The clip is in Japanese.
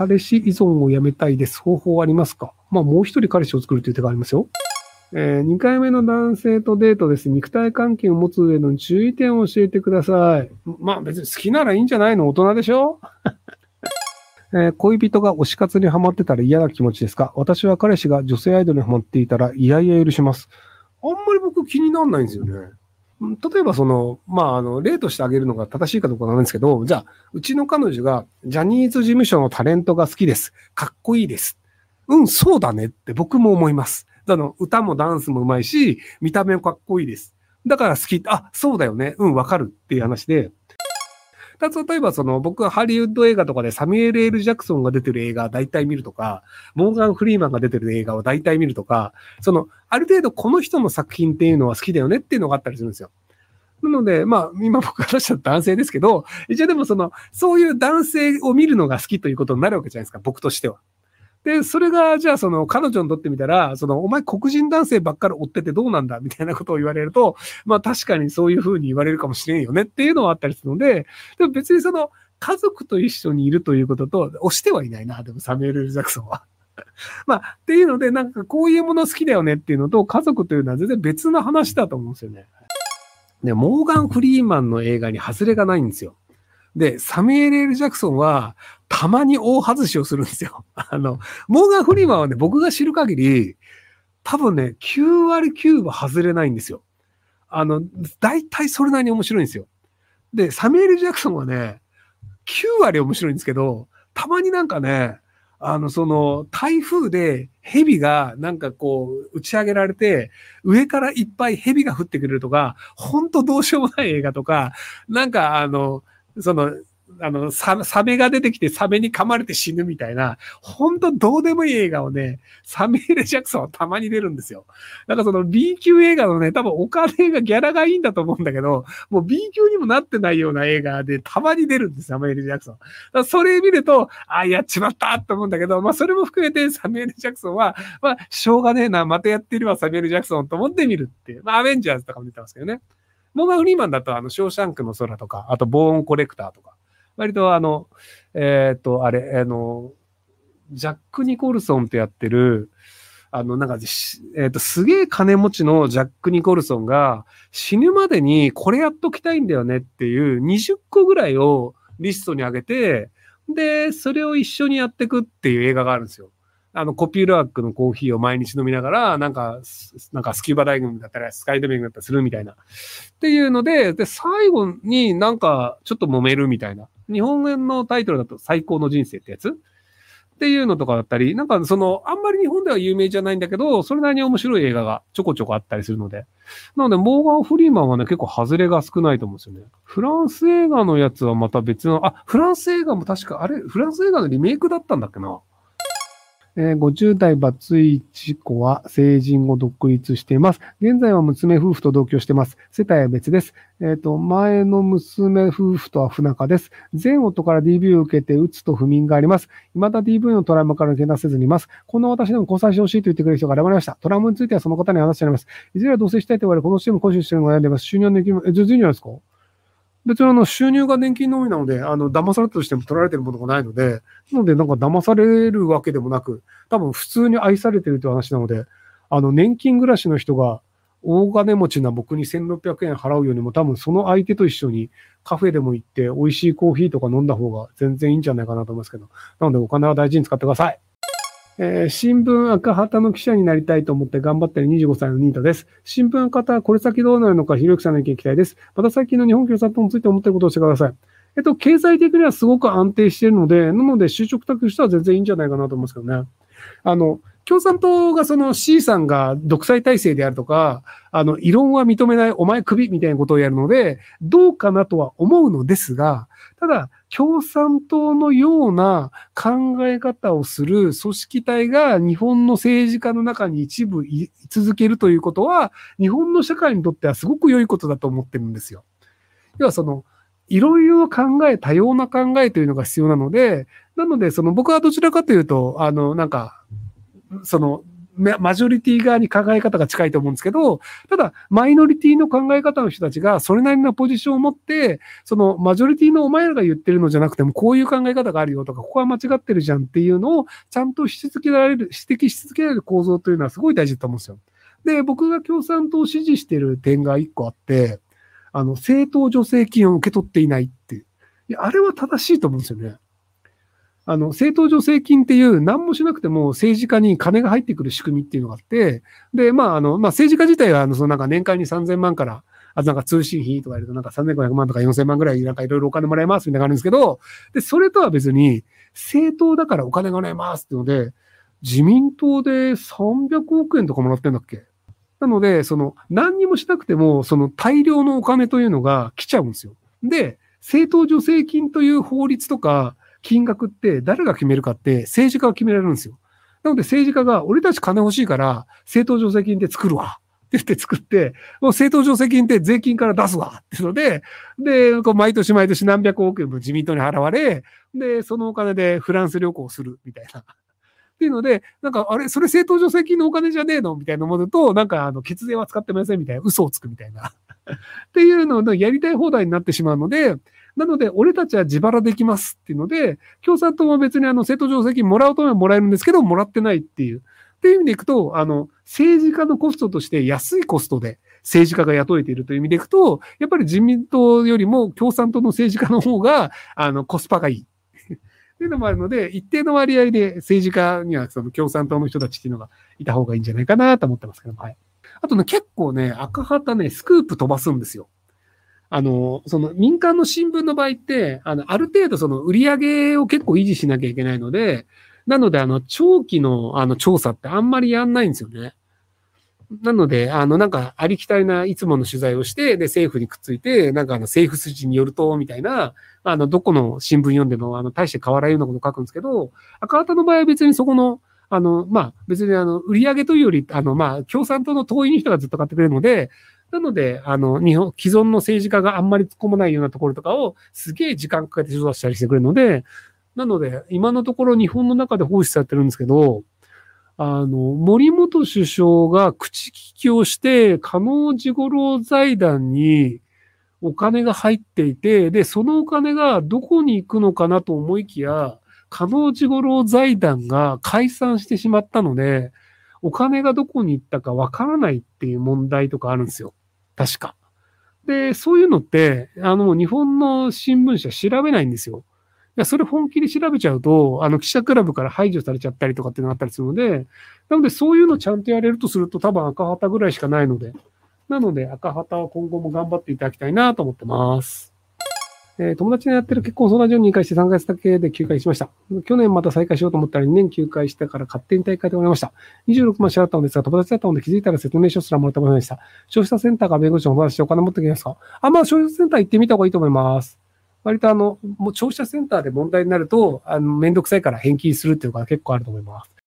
彼氏依存をやめたいです。方法ありますか？まあ、もう一人彼氏を作るという手がありますよ。えー、2回目の男性とデートです。肉体関係を持つ上の注意点を教えてください。まあ別に好きならいいんじゃないの？大人でしょ？えー、恋人が推し活にハマってたら嫌な気持ちですか？私は彼氏が女性アイドルにハマっていたら嫌々許します。あんまり僕気にならないんですよね。例えばその、まあ、あの、例として挙げるのが正しいかどうかなんですけど、じゃあ、うちの彼女がジャニーズ事務所のタレントが好きです。かっこいいです。うん、そうだねって僕も思います。あの、歌もダンスもうまいし、見た目もかっこいいです。だから好き。あ、そうだよね。うん、わかるっていう話で、例えばその僕はハリウッド映画とかでサミュエル・エール・ジャクソンが出てる映画大体見るとか、モーガン・フリーマンが出てる映画を大体見るとか、そのある程度この人の作品っていうのは好きだよねっていうのがあったりするんですよ。なので、まあ、今僕話した男性ですけど、一応でもその、そういう男性を見るのが好きということになるわけじゃないですか、僕としては。で、それが、じゃあ、その、彼女にとってみたら、その、お前黒人男性ばっかり追っててどうなんだ？みたいなことを言われると、まあ、確かにそういうふうに言われるかもしれんよねっていうのはあったりするので、でも別にその、家族と一緒にいるということと、押してはいないな、でもサミュエル・ジャクソンは。まあ、っていうので、なんかこういうもの好きだよねっていうのと、家族というのは全然別の話だと思うんですよね。で、モーガン・フリーマンの映画に外れがないんですよ。で、サミュエル・エル・ジャクソンは、たまに大外しをするんですよ。あの、モーガン・フリーマンはね、僕が知る限り、多分ね、9割9分外れないんですよ。あの、大体それなりに面白いんですよ。で、サミュエル・ジャクソンはね、9割面白いんですけど、たまになんかね、あの、その、台風で蛇がなんかこう、打ち上げられて、上からいっぱい蛇が降ってくれるとか、ほんとどうしようもない映画とか、なんかあの、その、あの、ササメが出てきてサメに噛まれて死ぬみたいな、ほんとどうでもいい映画をね、サミュエル・ジャクソンはたまに出るんですよ。だからその B 級映画のね、多分お金がギャラがいいんだと思うんだけど、もう B 級にもなってないような映画でたまに出るんです、サミュエル・ジャクソン。だそれ見ると、ああ、やっちまったと思うんだけど、まあそれも含めてサミュエル・ジャクソンは、まあしょうがねえな、またやってるわ、サミュエル・ジャクソンと思って見るっていう。まあアベンジャーズとかも出てますけどね。モーガン・フリーマンだと、あの、ショーシャンクの空とか、あと、ボーンコレクターとか、割とあの、えっ、ー、と、あれ、あの、ジャック・ニコルソンってやってる、あの、なんか、えっ、ー、と、すげえ金持ちのジャック・ニコルソンが死ぬまでにこれやっときたいんだよねっていう20個ぐらいをリストに上げて、で、それを一緒にやっていくっていう映画があるんですよ。あの、コピーラックのコーヒーを毎日飲みながら、なんか、なんかスキューバダイビングだったら、スカイダイビングだったらするみたいな。っていうので、で、最後になんか、ちょっと揉めるみたいな。日本語のタイトルだと最高の人生ってやつ？っていうのとかだったり、なんかその、あんまり日本では有名じゃないんだけど、それなりに面白い映画がちょこちょこあったりするので。なので、モーガン・フリーマンはね、結構外れが少ないと思うんですよね。フランス映画のやつはまた別の、あ、フランス映画も確か、あれ、フランス映画のリメイクだったんだっけな？えー、50代バツイチ子は成人後独立しています。現在は娘夫婦と同居しています。世帯は別です。えっ、ー、と、前の娘夫婦とは不仲です。前夫から DV を受けてうつと不眠があります。未だ DV のトラウマから抜け出せずにいます。こんな私でも交際してほしいと言ってくれる人が現れました。トラウマについてはその方に話してあります。いずれは同棲したいと言われ、このチーム講習してるのが悩んでいます。収入はできる、え、全然いいんじゃないですか？別にあの収入が年金のみなので、あの、騙されたとしても取られてるものがないので、なのでなんか騙されるわけでもなく、多分普通に愛されてるという話なので、あの、年金暮らしの人が大金持ちな僕に1600円払うよりも多分その相手と一緒にカフェでも行って美味しいコーヒーとか飲んだ方が全然いいんじゃないかなと思いますけど。なのでお金は大事に使ってください。えー、新聞赤旗の記者になりたいと思って頑張ってる25歳のニータです。新聞赤旗、これ先どうなるのか、ひろゆきさんの意見聞きたいです。また最近の日本共産党について思ってることをしてください。えっと、経済的にはすごく安定しているので、なので就職託としては全然いいんじゃないかなと思いますけどね。あの、共産党がその C さんが独裁体制であるとか、あの、異論は認めない、お前首みたいなことをやるので、どうかなとは思うのですが、ただ、共産党のような考え方をする組織体が日本の政治家の中に一部居続けるということは、日本の社会にとってはすごく良いことだと思ってるんですよ。要はその、いろいろ考え、多様な考えというのが必要なので、なので、その僕はどちらかというと、あの、なんか、その、マジョリティ側に考え方が近いと思うんですけど、ただ、マイノリティの考え方の人たちがそれなりのポジションを持って、そのマジョリティのお前らが言ってるのじゃなくても、こういう考え方があるよとか、ここは間違ってるじゃんっていうのをちゃんとし続けられる、指摘し続けられる構造というのはすごい大事だと思うんですよ。で、僕が共産党を支持している点が一個あって、あの、政党助成金を受け取っていないっていう。いや、あれは正しいと思うんですよね。あの、政党助成金っていう何もしなくても政治家に金が入ってくる仕組みっていうのがあって、で、まあ、あの、まあ、政治家自体は、あの、そのなんか年間に3000万から、あとなんか通信費とかやるとなんか3500万とか4000万ぐらいなんかいろいろお金もらえますみたいなのがあるんですけど、で、それとは別に政党だからお金がもらえますっていうので、自民党で300億円とかもらってんだっけ？なので、その何にもしなくても、その大量のお金というのが来ちゃうんですよ。で、政党助成金という法律とか、金額って誰が決めるかって政治家が決められるんですよ。なので政治家が俺たち金欲しいから政党助成金で作るわ。って言って作って、もう政党助成金って税金から出すわっていうので、で、こう毎年毎年何百億円も自民党に払われ、で、そのお金でフランス旅行をするみたいな。っていうので、なんか、あれ、それ政党助成金のお金じゃねえの？みたいなものと、なんか、あの、血税は使ってませんみたいな、嘘をつくみたいな。っていうののやりたい放題になってしまうので、なので、俺たちは自腹できますっていうので、共産党は別にあの、政党助成金もらうとはもらえるんですけど、もらってないっていう。っていう意味でいくと、あの、政治家のコストとして安いコストで政治家が雇えているという意味でいくと、やっぱり自民党よりも共産党の政治家の方が、あの、コスパがいい。っていうのもあるので、一定の割合で政治家にはその共産党の人たちっていうのがいた方がいいんじゃないかなと思ってますけども、はい。あとね、結構ね、赤旗ね、スクープ飛ばすんですよ。あの、その民間の新聞の場合って、あの、ある程度その売り上げを結構維持しなきゃいけないので、なので、あの、長期のあの調査ってあんまりやんないんですよね。なので、あの、なんか、ありきたりないつもの取材をして、で、政府にくっついて、なんか、あの、政府筋によると、みたいな、あの、どこの新聞読んでも、あの、大して変わらないようなこと書くんですけど、赤旗の場合は別にそこの、あの、まあ、別にあの、売り上げというより、あの、まあ、共産党の党員の人がずっと買ってくれるので、なので、あの、日本、既存の政治家があんまり突っ込まないようなところとかを、すげえ時間かけて調査したりしてくれるので、なので、今のところ日本の中で放出されてるんですけど、あの、森本首相が口利きをして、加納治五郎財団にお金が入っていて、で、そのお金がどこに行くのかなと思いきや、加納治五郎財団が解散してしまったので、お金がどこに行ったかわからないっていう問題とかあるんですよ。確か。で、そういうのって、あの、日本の新聞社調べないんですよ。いや、それ本気で調べちゃうと、あの、記者クラブから排除されちゃったりとかっていうのがあったりするので、なので、そういうのちゃんとやれるとすると、多分赤旗ぐらいしかないので、なので、赤旗は今後も頑張っていただきたいなと思ってます。えー、友達のやってる結婚相談所に2回して3ヶ月だけで休会しました。去年また再開しようと思ったら2年休会してから勝手に大会でおりました。26万支払ったのですが、友達だったので気づいたら説明書すらもらってませんでした。消費者センターが弁護士の友達でお金持ってきますかあ、まあ消費者センター行ってみた方がいいと思います。割とあの、もう消費者センターで問題になると、あの、めんどくさいから返金するっていうのが結構あると思います。